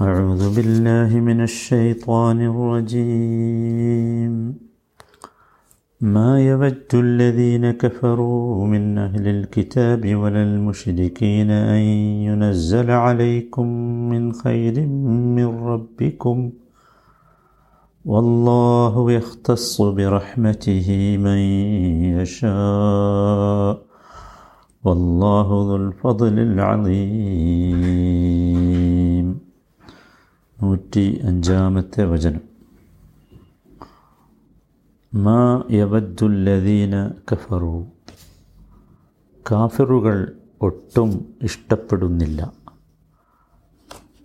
أعوذ بالله من الشيطان الرجيم. ما يود الذين كفروا من أهل الكتاب ولا المشركين أن ينزل عليكم من خير من ربكم. والله يختص برحمته من يشاء. والله ذو الفضل العظيم. നൂറ്റി അഞ്ചാമത്തെ വചനം. മാ യവദ്ദുല്ലദീന കഫറു. കാഫിറുകൾ ഒട്ടും ഇഷ്ടപ്പെടുന്നില്ല.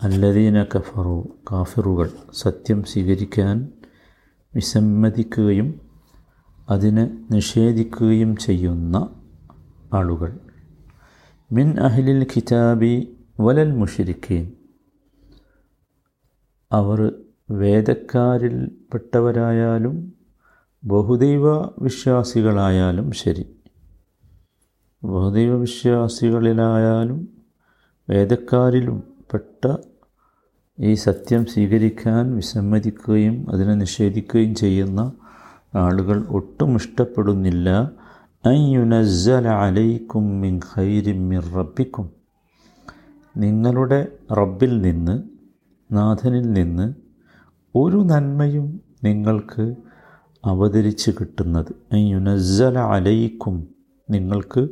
അല്ലദീന കഫറു കാഫിറുകൾ സത്യം സ്വീകരിക്കാൻ വിസമ്മതിക്കുകയും അതിനെ നിഷേധിക്കുകയും ചെയ്യുന്ന ആളുകൾ. മിൻ അഹ്ലിൽ ഖിതാബി വലൽ മുഷിരിക്കീൻ. അവർ വേദക്കാരിൽപ്പെട്ടവരായാലും ബഹുദൈവ വിശ്വാസികളായാലും ശരി. ബഹുദൈവ വിശ്വാസികളിലായാലും വേദക്കാരിലും പെട്ട ഈ സത്യം സ്വീകരിക്കാൻ വിസമ്മതിക്കുകയും അതിനെ നിഷേധിക്കുകയും ചെയ്യുന്ന ആളുകൾ ഒട്ടും ഇഷ്ടപ്പെടുന്നില്ല. അയ്യുനസ്സല അലൈക്കും മിൻ മിൻ നിങ്ങളുടെ റബ്ബിൽ നിന്ന് നാഥനിൽ നിന്ന് ഒരു നന്മയും നിങ്ങൾക്ക് അവതരിച്ച് കിട്ടുന്നത്. യുനസ്സല അലയിക്കും നിങ്ങൾക്ക്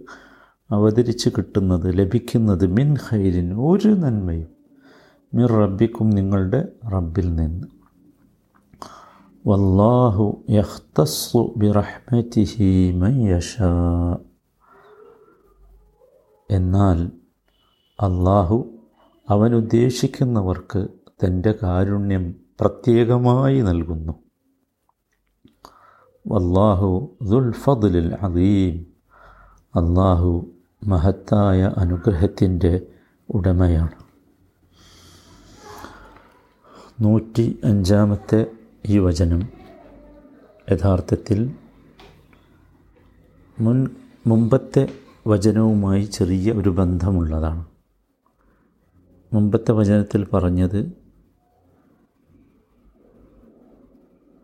അവതരിച്ച് കിട്ടുന്നത് ലഭിക്കുന്നത് മിൻ ഹൈരിൻ ഒരു നന്മയും മിർ റബ്ബിക്കും നിങ്ങളുടെ റബ്ബിൽ നിന്ന്. വല്ലാഹു യഖ്തസ്സു ബിറഹ്മതിഹി മൻ യശാ. എന്നാൽ അള്ളാഹു അവൻ ഉദ്ദേശിക്കുന്നവർക്ക് തന്റെ കാരുണ്യം പ്രത്യേകമായി നൽകുന്നു. വല്ലാഹു ദുൽ ഫദ്ലിൽ അദീം. അള്ളാഹു മഹത്തായ അനുഗ്രഹത്തിന്റെ ഉടമയാണ്. നൂറ്റി അഞ്ചാമത്തെ ഈ വചനം യഥാർത്ഥത്തിൽ മുൻ മുമ്പത്തെ വചനവുമായി ചെറിയ ഒരു ബന്ധമുള്ളതാണ്. മുമ്പത്തെ വചനത്തിൽ പറഞ്ഞത്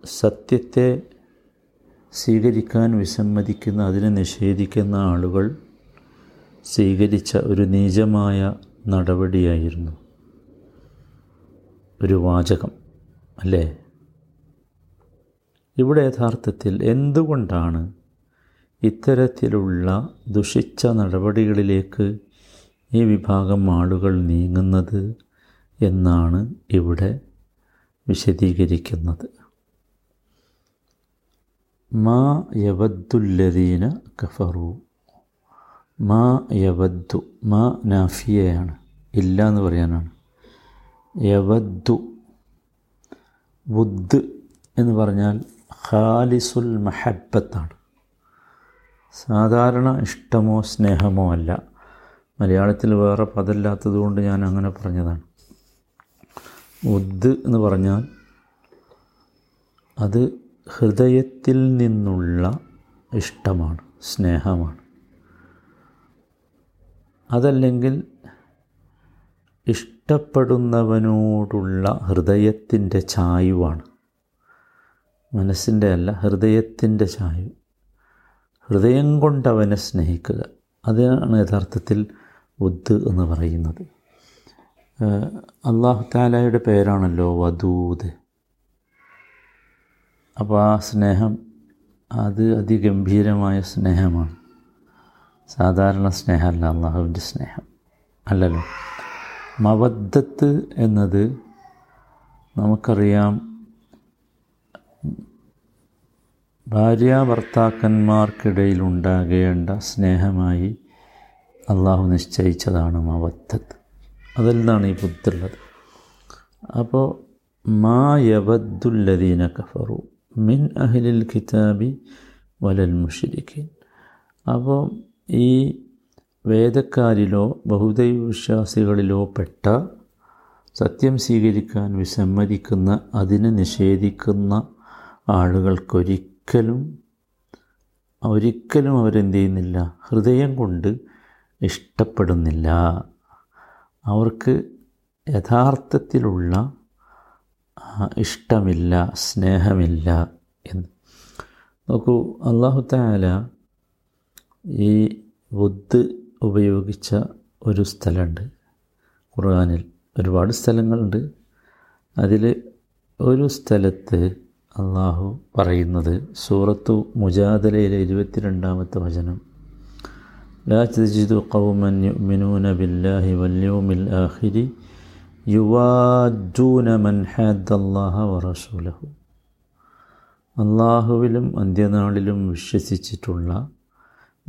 സത്യത്തെ സ്വീകരിക്കാൻ വിസമ്മതിക്കുന്ന അതിനെ നിഷേധിക്കുന്ന ആളുകൾ സ്വീകരിച്ച ഒരു നീചമായ നടപടിയായിരുന്നു ഒരു വാചകം അല്ലേ? ഇവിടെ യഥാർത്ഥത്തിൽ എന്തുകൊണ്ടാണ് ഇത്തരത്തിലുള്ള ദുഷിച്ച നടപടികളിലേക്ക് ഈ വിഭാഗം ആളുകൾ നീങ്ങുന്നത് എന്നാണ് ഇവിടെ വിശദീകരിക്കുന്നത്? മാ യവദ്ദുല്ലദീന കഫറു. മാ യവദ്ദു മാ നാഫിയയാണ് ഇല്ല എന്ന് പറയാനാണ്. യവദ്ദു വുദ് എന്ന് പറഞ്ഞാൽ ഖാലിസുൽ മഹബത്താണ് സാധാരണ ഇഷ്ടമോ സ്നേഹമോ അല്ല. മലയാളത്തിൽ വേറെ പദമില്ലാത്തതുകൊണ്ട് ഞാൻ അങ്ങനെ പറഞ്ഞതാണ്. ഉദ് എന്ന് പറഞ്ഞാൽ അത് ഹൃദയത്തിൽ നിന്നുള്ള ഇഷ്ടമാണ് സ്നേഹമാണ്. അതല്ലെങ്കിൽ ഇഷ്ടപ്പെടുന്നവനോടുള്ള ഹൃദയത്തിന്റെ ചായുവാണ്. മനസ്സിന്റെ അല്ല ഹൃദയത്തിന്റെ ചായു ഹൃദയം കൊണ്ടവനെ സ്നേഹിക്കുക. അതാണ് യഥാർത്ഥത്തിൽ ഉദ് എന്ന് പറയുന്നത്. അള്ളാഹു താലായുടെ പേരാണല്ലോ വദൂദ് അപ്പോൾ ആ സ്നേഹം അത് അതിഗംഭീരമായ സ്നേഹമാണ്. സാധാരണ സ്നേഹമല്ല അള്ളാഹുവിന്റെ സ്നേഹം. അല്ലല്ലോ? മവദ്ധത്ത് എന്നത് നമുക്കറിയാം ഭാര്യ ഭർത്താക്കന്മാർക്കിടയിലുണ്ടാകേണ്ട സ്നേഹമായി അള്ളാഹു നിശ്ചയിച്ചതാണ് മവദ്ധത്ത് അതിൽ നിന്നാണ് ഈ ബുദ്ധുള്ളത്? അപ്പോൾ മാ യവദ്ദുല്ലദീന കഫറു. മിൻ അഹ്ലിൽ കിതാബി വലൽ മുഷിരിക്കിൻ അപ്പോൾ ഈ വേദക്കാരിലോ ബഹുദൈവ വിശ്വാസികളിലോ പെട്ട സത്യം സ്വീകരിക്കാൻ വിസമ്മതിക്കുന്ന അതിനെ നിഷേധിക്കുന്ന ആളുകൾക്കൊരിക്കലും ഒരിക്കലും അവരെന്ത് ചെയ്യുന്നില്ല ഹൃദയം കൊണ്ട് ഇഷ്ടപ്പെടുന്നില്ല. അവർക്ക് യഥാർത്ഥത്തിലുള്ള ഇഷ്ടമില്ല സ്നേഹമില്ല എന്ന്. നോക്കൂ അള്ളാഹു താല ഈ ബുദ്ധ് ഉപയോഗിച്ച ഒരു സ്ഥലമുണ്ട്. ഖുർആാനിൽ ഒരുപാട് സ്ഥലങ്ങളുണ്ട്. അതിൽ ഒരു സ്ഥലത്ത് അള്ളാഹു പറയുന്നത് സൂറത്തു മുജാദലയിലെ ഇരുപത്തിരണ്ടാമത്തെ വചനം. ലാ തജിദു കൗമൻ യുമിനൂന ബില്ലാഹി വല്യോമിൽ ആഹിരി യുവാജൂന മൻഹാദ്ദാഹ വറസൂലഹു അള്ളാഹുവിലും അന്ത്യനാളിലും വിശ്വസിച്ചിട്ടുള്ള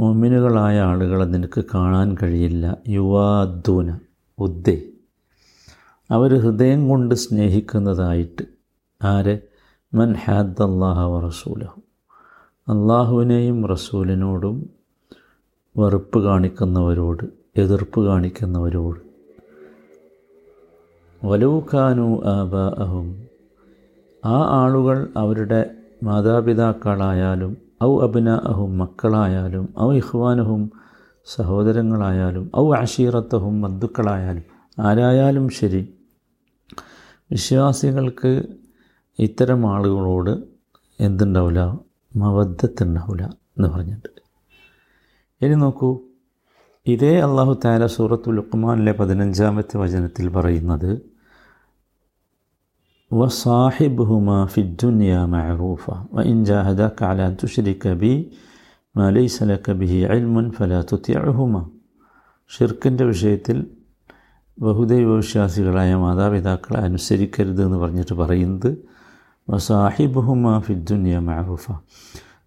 മോമിനുകളായ ആളുകളെ നിനക്ക് കാണാൻ കഴിയില്ല. യുവാദൂന ഉദ്ദേ. അവർ ഹൃദയം കൊണ്ട് സ്നേഹിക്കുന്നതായിട്ട്. ആരെ? മൻ ഹാദ് അള്ളാഹ റസൂലഹു. അള്ളാഹുവിനെയും റസൂലിനോടും വെറുപ്പ് കാണിക്കുന്നവരോട് എതിർപ്പ് കാണിക്കുന്നവരോട് വലൂഖാനു ആബാഅഹും. ആ ആളുകൾ അവരുടെ മാതാപിതാക്കളായാലും ഔ അബിന അഹും മക്കളായാലും ഔ ഇഹ്വാനഹും സഹോദരങ്ങളായാലും ഔ അഷീറത്തഹും ബന്ധുക്കളായാലും ആരായാലും ശരി വിശ്വാസികൾക്ക് ഇത്തരം ആളുകളോട് എന്തുണ്ടാവില്ല മവദ്ധത്തുണ്ടാവില്ല എന്ന് പറഞ്ഞിട്ട് ഇനി നോക്കൂ ഇതേ അള്ളാഹു താല സൂറത്തുൽ ലുക്മാനിലെ പതിനഞ്ചാമത്തെ വചനത്തിൽ പറയുന്നത് وصاحبهما في الدنيا معروفا وإن جاهداك على أن تشرك بي ما ليس لك به علم فلا تطيعهما ഷിർക്കിൻ്റെ വിഷയത്തിൽ ബഹുദൈവ വിശ്വാസികളായ മാതാപിതാക്കളെ അനുസരിക്കരുത് എന്ന് പറഞ്ഞിട്ട് പറയുന്നത് വസാഹിബുഹുമ ഫിദ്ദുനിയ മഅറൂഫ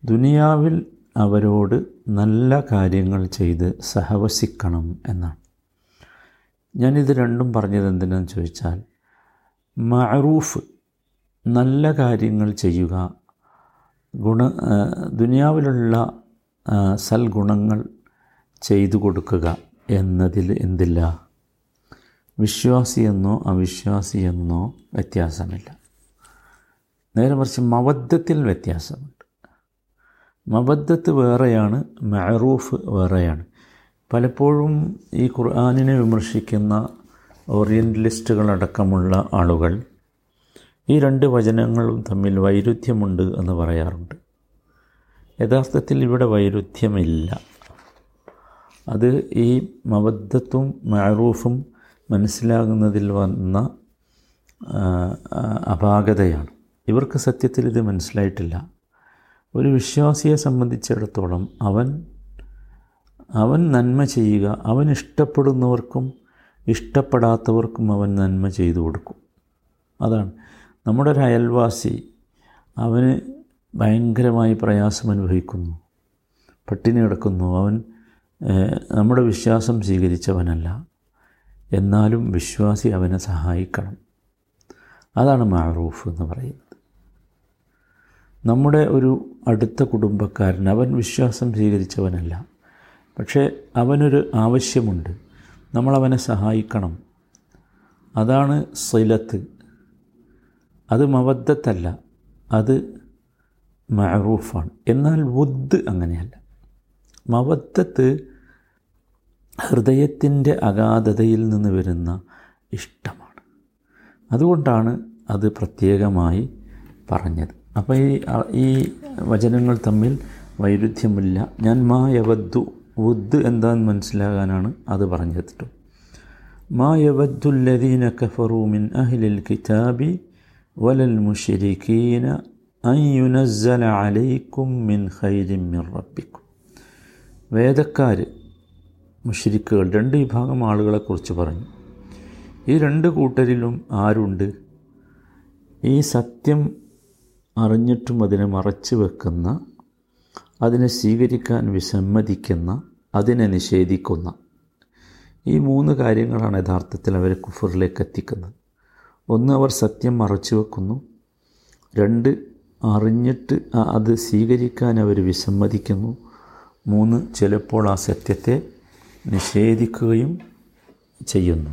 ദുനിയാവിൽ അവരോട് നല്ല കാര്യങ്ങൾ ചെയ്ത് സഹവസിക്കണം എന്നാണ്. ഞാനിത് രണ്ടും പറഞ്ഞത് എന്തിനാന്ന് ചോദിച്ചാൽ മഅറൂഫ് നല്ല കാര്യങ്ങൾ ചെയ്യുക ഗുണ ദുനിയാവിലുള്ള സൽഗുണങ്ങൾ ചെയ്തു കൊടുക്കുക എന്നതിൽ എന്തില്ല? വിശ്വാസിയെന്നോ അവിശ്വാസിയെന്നോ വ്യത്യാസമില്ല. നേരെ മറിച്ച് മവദ്ധത്തിൽ വ്യത്യാസമുണ്ട്. മബദ്ധത്ത് വേറെയാണ് മഅറൂഫ് വേറെയാണ്. പലപ്പോഴും ഈ ഖുർആാനിനെ വിമർശിക്കുന്ന ഓറിയന്റലിസ്റ്റുകളടക്കമുള്ള ആളുകൾ ഈ രണ്ട് വചനങ്ങളും തമ്മിൽ വൈരുദ്ധ്യമുണ്ട് എന്ന് പറയാറുണ്ട്. യഥാർത്ഥത്തിൽ ഇവിടെ വൈരുദ്ധ്യമില്ല. അത് ഈ മബദ്ധത്തും മഅറൂഫും മനസ്സിലാകുന്നതിൽ വന്ന അപാകതയാണ്. ഇവർക്ക് സത്യത്തിൽ ഇത് മനസ്സിലായിട്ടില്ല. ഒരു വിശ്വാസിയെ സംബന്ധിച്ചിടത്തോളം അവൻ അവൻ നന്മ ചെയ്യുക അവൻ ഇഷ്ടപ്പെടുന്നവർക്കും ഇഷ്ടപ്പെടാത്തവർക്കും അവൻ നന്മ ചെയ്തു കൊടുക്കും. അതാണ്. നമ്മുടെ ഒരു അയൽവാസി അവന് ഭയങ്കരമായി പ്രയാസം അനുഭവിക്കുന്നു പട്ടിണി കിടക്കുന്നു. അവൻ നമ്മുടെ വിശ്വാസം സ്വീകരിച്ചവനല്ല. എന്നാലും വിശ്വാസി അവനെ സഹായിക്കണം. അതാണ് മാറൂഫ് എന്ന് പറയുന്നത്. നമ്മുടെ ഒരു അടുത്ത കുടുംബക്കാരൻ അവൻ വിശ്വാസം സ്വീകരിച്ചവനല്ല. പക്ഷേ അവനൊരു ആവശ്യമുണ്ട്. നമ്മളവനെ സഹായിക്കണം. അതാണ് സിലത്ത്. അത് മവദ്ധത്തല്ല അത് മഅറൂഫാണ്. എന്നാൽ വുദ് അങ്ങനെയല്ല. മവദ്ധത്ത് ഹൃദയത്തിന്റെ അഗാധതയിൽ നിന്ന് വരുന്ന ഇഷ്ടമാണ്. അതുകൊണ്ടാണ് അത് പ്രത്യേകമായി പറഞ്ഞത്. അപ്പോൾ ഈ ഈ വചനങ്ങൾ തമ്മിൽ വൈരുദ്ധ്യമില്ല. ഞാൻ മാ യവദ്ദു വുദ് എന്താന്ന് മനസ്സിലാകാനാണ് അത് പറഞ്ഞെത്തിട്ടു ട്ടോ. മാ യവദ്ദുല്ലദീന കഫറൂ മിൻ അഹ്ലിൽ കിതാബി വലൽ മുഷരിഖീന അയ്യുനസ്സല യുനസ്സല അലൈക്കും മിൻ ഖൈരിൻ മിൻ റബ്ബിക്കും. വേദക്കാർ മുഷരിക്കുകൾ രണ്ട് വിഭാഗം ആളുകളെക്കുറിച്ച് പറഞ്ഞു. ഈ രണ്ട് കൂട്ടരിലും ആരുണ്ട്? ഈ സത്യം അറിഞ്ഞിട്ടും അതിനെ മറച്ചു വെക്കുന്ന അതിനെ സ്വീകരിക്കാൻ വിസമ്മതിക്കുന്ന അതിനെ നിഷേധിക്കുന്ന ഈ മൂന്ന് കാര്യങ്ങളാണ് യഥാർത്ഥത്തിൽ അവരെ കുഫറിലേക്ക് എത്തിക്കുന്നത്. ഒന്ന് അവർ സത്യം മറച്ചു വെക്കുന്നു. രണ്ട് അറിഞ്ഞിട്ട് അത് സ്വീകരിക്കാൻ അവർ വിസമ്മതിക്കുന്നു. മൂന്ന് ചിലപ്പോൾ ആ സത്യത്തെ നിഷേധിക്കുകയും ചെയ്യുന്നു.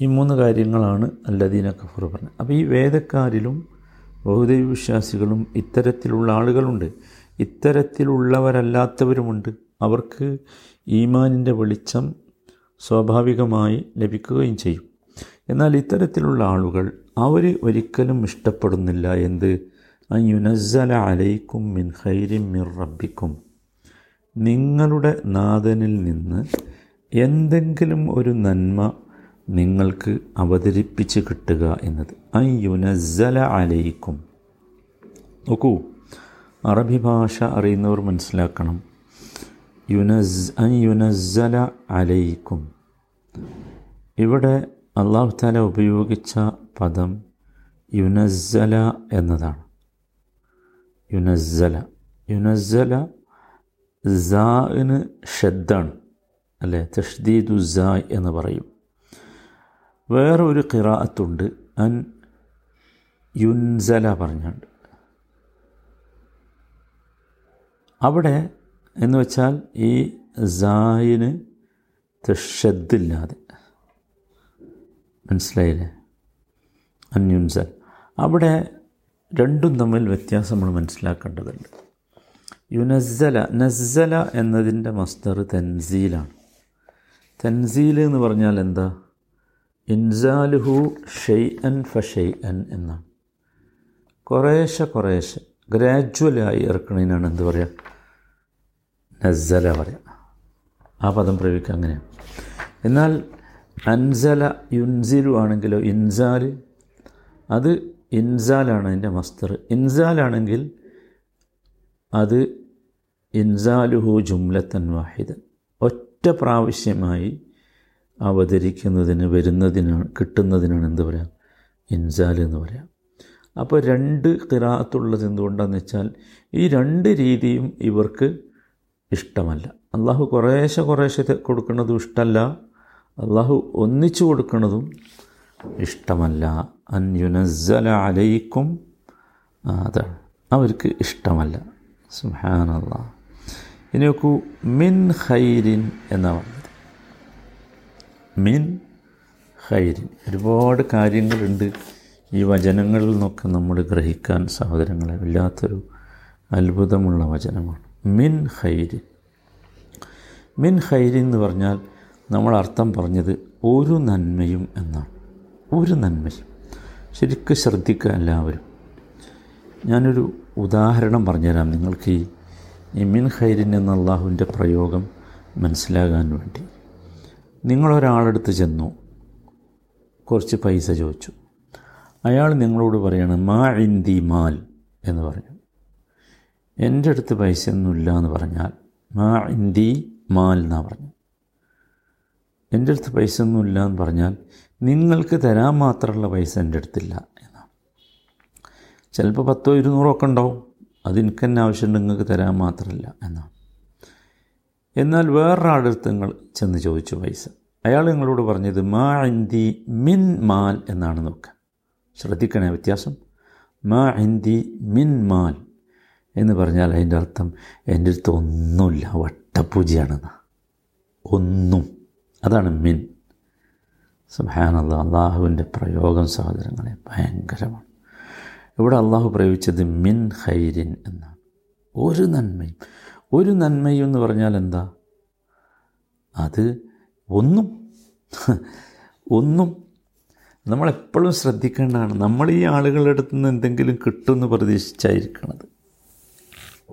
ഈ മൂന്ന് കാര്യങ്ങളാണ് അല്ലദീന കഫർ പറഞ്ഞത്. അപ്പോൾ ഈ വേദക്കാരിലും ബഹുദൈവ വിശ്വാസികളും ഇത്തരത്തിലുള്ള ആളുകളുണ്ട്. ഇത്തരത്തിലുള്ളവരല്ലാത്തവരുമുണ്ട്. അവർക്ക് ഈമാനിന്റെ വെളിച്ചം സ്വാഭാവികമായി ലഭിക്കുകയും ചെയ്യും. എന്നാൽ ഇത്തരത്തിലുള്ള ആളുകൾ അവർ ഒരിക്കലും ഇഷ്ടപ്പെടുന്നില്ല എന്ത്? അയുനസ്സല അലൈക്കും മിൻ ഖൈരിൻ മിർ റബ്ബിക്കും. നിങ്ങളുടെ നാഥനിൽ നിന്ന് എന്തെങ്കിലും ഒരു നന്മ നിങ്ങൾക്ക് അവതരിപ്പിച്ച് കിട്ടുക എന്നത്. അയ്യുനസ്സല അലൈക്കും. നോക്കൂ അറബി ഭാഷ അറിയുന്നവർ മനസ്സിലാക്കണം. യുനസ് ഐ യുനസല അലൈക്കും. ഇവിടെ അള്ളാഹു താല ഉപയോഗിച്ച പദം യുനസ്സല എന്നതാണ്. യുനസ്സല. യുനസ്സല സാന് ഷദ്ദാണ് അല്ലേ? തഷ്ദീദു സായ് എന്ന് പറയും. വേറൊരു കിറാത്തുണ്ട് അൻ യുൻസല പറഞ്ഞുണ്ട്. അവിടെ എന്ന് വെച്ചാൽ ഈ സായിന് ഷദ്ദില്ലാതെ മനസ്സിലായില്ലേ? അന്യുൻസൽ അവിടെ രണ്ടും തമ്മിൽ വ്യത്യാസം നമ്മൾ മനസ്സിലാക്കേണ്ടതുണ്ട്. യുനസ്സല നസ്സല എന്നതിന്റെ മസ്തർ തൻസീലാണ്. തൻസീൽ എന്ന് പറഞ്ഞാൽ എന്താ? ഇൻസാലുഹു ഷെയ് അൻ ഫഷെയ് ഷെയ് അൻ എന്നാണ്. കുറേശ്ശെ കുറേശ്ശെ ഗ്രാജ്വലായി ഇറക്കണതിനാണ് എന്ത് പറയുക നസ്സല പറയുക ആ പദം പ്രയോഗിക്കുക അങ്ങനെയാണ് എന്നാൽ അൻസല യുൻസിലു ആണെങ്കിലോ ഇൻസാൽ അത് ഇൻസാലാണ് അതിന്റെ മസ്തർ. ഇൻസാലാണെങ്കിൽ അത് ഇൻസാലുഹു ജുംലത്തൻ വാഹിദൻ. ഒറ്റ പ്രാവശ്യമായി അവതരിക്കുന്നതിന് വരുന്നതിനാണ് കിട്ടുന്നതിനാണ് എന്ത് പറയാം? ഇൻസാൽ എന്ന് പറയാം. അപ്പോൾ രണ്ട് കിറാത്തുള്ളത് എന്തുകൊണ്ടാണെന്ന് വെച്ചാൽ ഈ രണ്ട് രീതിയും ഇവർക്ക് ഇഷ്ടമല്ല. അള്ളാഹു കുറേശ്ശെ കുറേശ്ശെ കൊടുക്കുന്നതും ഇഷ്ടമല്ല അള്ളാഹു ഒന്നിച്ചു കൊടുക്കുന്നതും ഇഷ്ടമല്ല. അൻയുനസ്സല അലൈക്കും അതാണ്. അവർക്ക് ഇഷ്ടമല്ല. സുഹാനല്ല ഇനി നോക്കൂ മിൻ ഹൈരിൻ എന്നാണ് മിൻ ഹൈരി ഒരുപാട് കാര്യങ്ങളുണ്ട് ഈ വചനങ്ങളിൽ നിന്നൊക്കെ നമ്മൾ ഗ്രഹിക്കാൻ സഹോദരങ്ങളെ വല്ലാത്തൊരു അത്ഭുതമുള്ള വചനമാണ്. മിൻ ഹൈരി മിൻ ഹൈരി എന്ന് പറഞ്ഞാൽ നമ്മൾ അർത്ഥം പറഞ്ഞത് ഒരു നന്മയും എന്നാണ്. ഒരു നന്മയും. ശരിക്കും ശ്രദ്ധിക്കുക എല്ലാവരും. ഞാനൊരു ഉദാഹരണം പറഞ്ഞുതരാം. നിങ്ങൾക്ക് ഈ മിൻ ഹൈരിൻ എന്ന അള്ളാഹുവിന്റെ പ്രയോഗം മനസ്സിലാകാൻ വേണ്ടി. നിങ്ങളൊരാളെടുത്ത് ചെന്നു. കുറച്ച് പൈസ ചോദിച്ചു. അയാൾ നിങ്ങളോട് പറയാണ് മാ ഇന്തി മാൽ എന്ന് പറഞ്ഞു. എന്റെ അടുത്ത് പൈസയൊന്നുമില്ല എന്ന് പറഞ്ഞാൽ മാ ഇന്തി മാൽ എന്നാണ് പറഞ്ഞു. എന്റെ അടുത്ത് പൈസ ഒന്നുമില്ല എന്ന് പറഞ്ഞാൽ നിങ്ങൾക്ക് തരാൻ മാത്രമുള്ള പൈസ എന്റെ അടുത്തില്ല എന്നാണ് ചിലപ്പോൾ പത്തോ ഇരുന്നൂറോ ഒക്കെ ഉണ്ടാവും. അത് എനിക്ക് തന്നെ ആവശ്യമുണ്ട് നിങ്ങൾക്ക് തരാൻ മാത്രമല്ല എന്നാണ് എന്നാൽ നിങ്ങൾ ചെന്ന് ചോദിച്ചു പൈസ അയാൾ നിങ്ങളോട് പറഞ്ഞത് മാ ഇന്തി മിൻ മാൽ എന്നാണ് നോക്കുക ശ്രദ്ധിക്കണേ വ്യത്യാസം. മാ ഇന്തി മിൻ മാൽ എന്ന് പറഞ്ഞാൽ അതിന്റെ അർത്ഥം എന്റെ അടുത്ത് ഒന്നുമില്ല വട്ടപ്പൂജയാണെന്ന് ഒന്നും. അതാണ് മിൻ. സുബാനല്ല അള്ളാഹുവിന്റെ പ്രയോഗം സഹോദരങ്ങളെ ഭയങ്കരമാണ്. ഇവിടെ അള്ളാഹു പ്രയോഗിച്ചത് മിൻ ഹൈരിൻ എന്നാണ്. ഒരു നന്മയും ഒരു നന്മയും എന്ന് പറഞ്ഞാൽ എന്താ? അത് ഒന്നും ഒന്നും നമ്മളെപ്പോഴും ശ്രദ്ധിക്കേണ്ടതാണ്. നമ്മൾ ഈ ആളുകളുടെ അടുത്ത് നിന്ന് എന്തെങ്കിലും കിട്ടുമെന്ന് പ്രതീക്ഷിച്ചായിരിക്കണത്.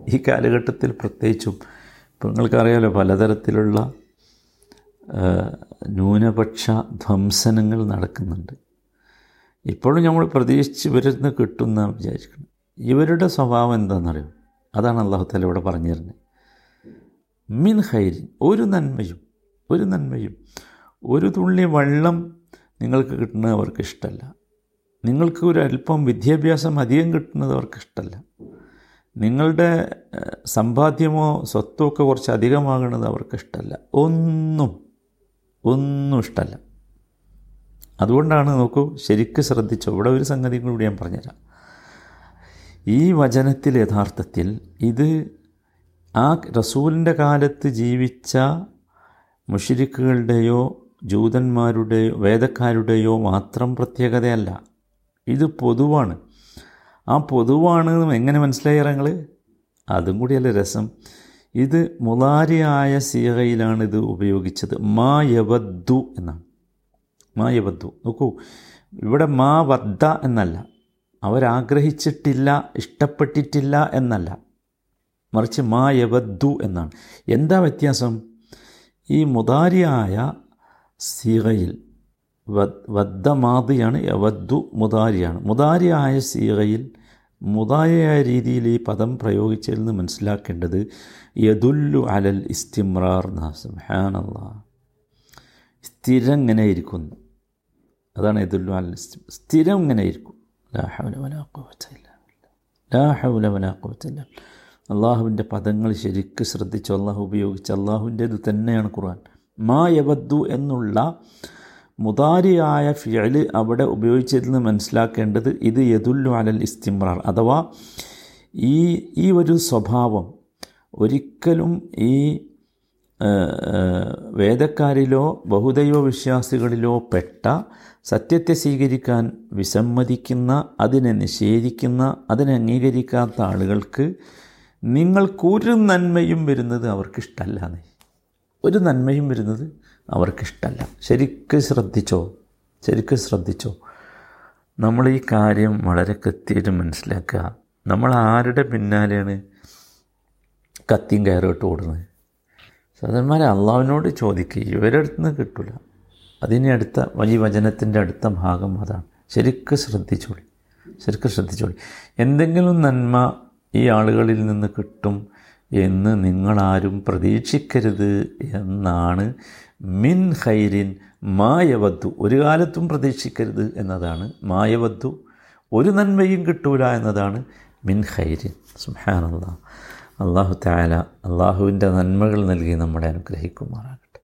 ഈ കാലഘട്ടത്തിൽ പ്രത്യേകിച്ചും ഇപ്പം നിങ്ങൾക്കറിയാമല്ലോ പലതരത്തിലുള്ള ന്യൂനപക്ഷ ധ്വംസനങ്ങൾ നടക്കുന്നുണ്ട്. ഇപ്പോഴും നമ്മൾ പ്രതീക്ഷിച്ച് ഇവരിൽ നിന്ന് കിട്ടുന്ന വിചാരിക്കണം ഇവരുടെ സ്വഭാവം എന്താണെന്നറിയോ? അതാണ് അള്ളാഹുത്താല ഇവിടെ പറഞ്ഞു തരുന്നത് മിൻ ഹൈരിൻ ഒരു നന്മയും ഒരു നന്മയും. ഒരു തുള്ളി വെള്ളം നിങ്ങൾക്ക് കിട്ടുന്നത് അവർക്ക് ഇഷ്ടമല്ല നിങ്ങൾക്ക് ഒരു അല്പം വിദ്യാഭ്യാസം അധികം കിട്ടുന്നത് അവർക്ക് ഇഷ്ടമല്ല നിങ്ങളുടെ സമ്പാദ്യമോ സ്വത്തോ ഒക്കെ കുറച്ച് അധികമാകുന്നത് അവർക്ക് ഇഷ്ടമല്ല ഒന്നും ഒന്നും ഇഷ്ടമല്ല അതുകൊണ്ടാണ് നോക്കൂ ശരിക്ക് ശ്രദ്ധിച്ചു. ഇവിടെ ഒരു സംഗതി കൂടി ഞാൻ പറഞ്ഞുതരാം. ഈ വചനത്തിൽ യഥാർത്ഥത്തിൽ ഇത് ആ റസൂലിന്റെ കാലത്ത് ജീവിച്ച മുഷിരിക്കുകളുടെയോ ജൂതന്മാരുടെയോ വേദക്കാരുടെയോ മാത്രം പ്രത്യേകതയല്ല. ഇത് പൊതുവാണ്. ആ പൊതുവാണ് എങ്ങനെ മനസ്സിലായി ഞങ്ങൾ അതും കൂടിയല്ല രസം. ഇത് മുലാരിയായ സീഹയിലാണ് ഇത് ഉപയോഗിച്ചത്. മാ യവദ്ദു എന്നാണ്. മാ യവദ്ദു. നോക്കൂ ഇവിടെ മാ വദ്ദ എന്നല്ല. അവരാഗ്രഹിച്ചിട്ടില്ല ഇഷ്ടപ്പെട്ടിട്ടില്ല എന്നല്ല. മറിച്ച് മാ യവദ്ദു എന്നാണ്. എന്താ വ്യത്യാസം? ഈ മുതാരിയായ സീകയിൽ വദ്ദ മാതിയാണ് യവദ്ദു മുതാരിയാണ് മുതാരിയായ സീകയിൽ മുതാരിയായ രീതിയിൽ ഈ പദം പ്രയോഗിച്ചതിൽ നിന്ന് മനസ്സിലാക്കേണ്ടത് യദുല്ലു അലൽ ഇസ്തിമ്രാർ സുബ്ഹാനല്ല. സ്ഥിരം ഇങ്ങനെ ഇരിക്കുന്നു. അതാണ് യദുല്ലു അലൽ സ്ഥിരം ഇങ്ങനെ ഇരിക്കും ലാ ഹൗല വലാ ലാ ഹൗല വലാ അള്ളാഹുവിന്റെ പദങ്ങൾ ശരിക്ക് ശ്രദ്ധിച്ച് അള്ളാഹു ഉപയോഗിച്ച് അള്ളാഹുവിന്റേത് തന്നെയാണ് ഖുർആൻ. മാ യവദ്ദു എന്നുള്ള മുതാരിയായ ഫിയൽ അവിടെ ഉപയോഗിച്ചതിൽ നിന്ന് മനസ്സിലാക്കേണ്ടത് ഇത് യദുല്ലു അലൽ ഇസ്തിമ്രാർ അഥവാ ഈ ഈ ഒരു സ്വഭാവം ഒരിക്കലും ഈ വേദക്കാരിലോ ബഹുദൈവ വിശ്വാസികളിലോ പെട്ട സത്യത്തെ സ്വീകരിക്കാൻ വിസമ്മതിക്കുന്ന അതിനെ നിഷേധിക്കുന്ന അതിനെ അംഗീകരിക്കാത്ത ആളുകൾക്ക് നിങ്ങൾക്കൊരു നന്മയും വരുന്നത് അവർക്കിഷ്ടമല്ല ഒരു നന്മയും വരുന്നത് അവർക്കിഷ്ടമല്ല ശരിക്ക് ശ്രദ്ധിച്ചോ? ശരിക്ക് ശ്രദ്ധിച്ചോ? നമ്മൾ ഈ കാര്യം വളരെ കൃത്യമായിട്ട് മനസ്സിലാക്കുക. നമ്മൾ ആരുടെ പിന്നാലെയാണ് കത്തിയും കയറിട്ട് ഓടുന്നത്? സാധാരണമാരെ അള്ളാവിനോട് ചോദിക്കുക ഇവരുടെ അടുത്ത് നിന്ന് കിട്ടില്ല അതിന് അടുത്ത ഈ വചനത്തിന്റെ അടുത്ത ഭാഗം അതാണ്. ശരിക്ക് ശ്രദ്ധിച്ചോളി. ശരിക്ക് ശ്രദ്ധിച്ചോളി. എന്തെങ്കിലും നന്മ ഈ ആളുകളിൽ നിന്ന് കിട്ടും എന്ന് നിങ്ങളാരും പ്രതീക്ഷിക്കരുത് എന്നാണ്. മിൻ ഹൈരിൻ മായവദ്ദു. ഒരു കാലത്തും പ്രതീക്ഷിക്കരുത് എന്നതാണ്. മായവദ്ദു ഒരു നന്മയും കിട്ടൂല എന്നതാണ്. മിൻ ഖൈരിൻ. സുഹാനല്ലാ അള്ളാഹു താല അള്ളാഹുവിന്റെ നന്മകൾ നൽകി നമ്മളെ അനുഗ്രഹിക്കുമാറാണ്